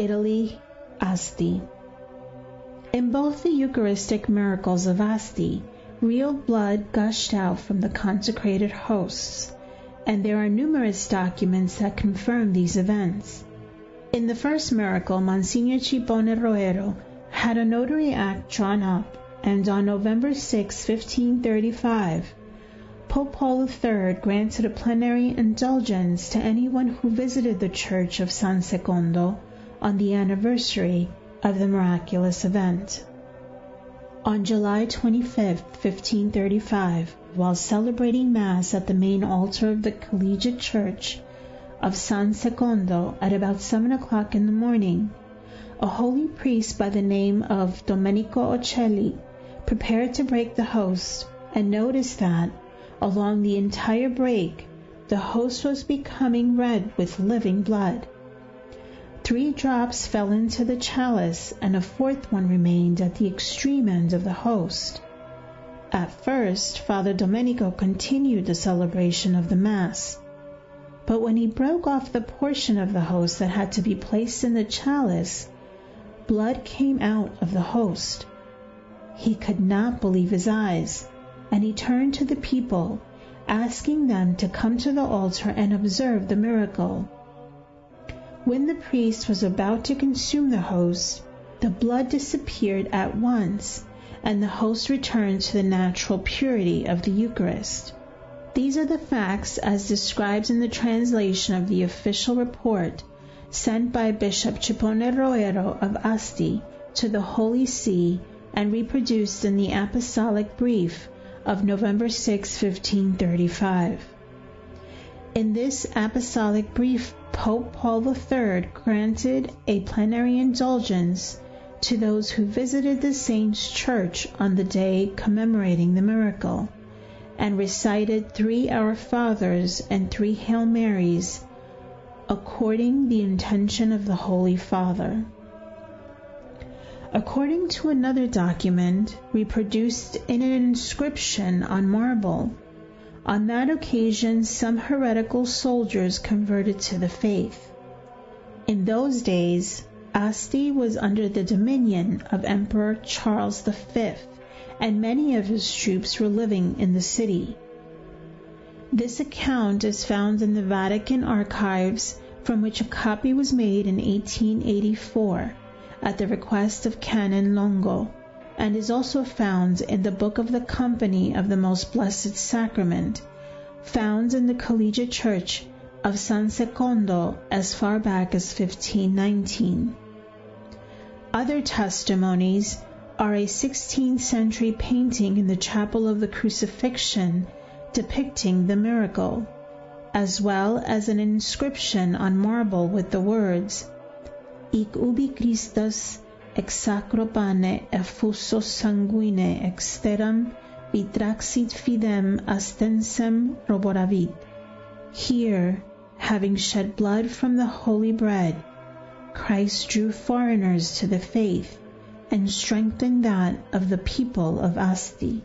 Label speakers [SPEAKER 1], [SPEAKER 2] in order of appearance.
[SPEAKER 1] Italy, Asti. In both the Eucharistic miracles of Asti, real blood gushed out from the consecrated hosts, and there are numerous documents that confirm these events. In the first miracle, Monsignor Scipione Roero had a notary act drawn up, and on November 6, 1535, Pope Paul III granted a plenary indulgence to anyone who visited the church of San Secondo on the anniversary of the miraculous event. On July 25, 1535, while celebrating Mass at the main altar of the Collegiate Church of San Secondo at about seven o'clock in the morning, a holy priest by the name of Domenico Ocelli prepared to break the host and noticed that, along the entire break, the host was becoming red with living blood. Three drops fell into the chalice, and a fourth one remained at the extreme end of the host. At first, Father Domenico continued the celebration of the Mass, but when he broke off the portion of the host that had to be placed in the chalice, blood came out of the host. He could not believe his eyes, and he turned to the people, asking them to come to the altar and observe the miracle. When the priest was about to consume the host, the blood disappeared at once, and the host returned to the natural purity of the Eucharist. These are the facts as described in the translation of the official report sent by Bishop Scipione Roero of Asti to the Holy See and reproduced in the Apostolic Brief of November 6, 1535. In this Apostolic Brief Pope Paul III granted a plenary indulgence to those who visited the saint's church on the day commemorating the miracle, and recited three Our Fathers and three Hail Marys, according to the intention of the Holy Father. According to another document, reproduced in an inscription on marble, on that occasion some heretical soldiers converted to the faith. In those days, Asti was under the dominion of Emperor Charles V, and many of his troops were living in the city. This account is found in the Vatican archives, from which a copy was made in 1884 at the request of Canon Longo and is also found in the Book of the Company of the Most Blessed Sacrament, found in the Collegiate Church of San Secondo as far back as 1519. Other testimonies are a 16th century painting in the Chapel of the Crucifixion depicting the miracle, as well as an inscription on marble with the words, Ic ubi Christus ex sacro effuso sanguine exteram vitraxit fidem astensem roboravit. Here, having shed blood from the holy bread, Christ drew foreigners to the faith and strengthened that of the people of Asti.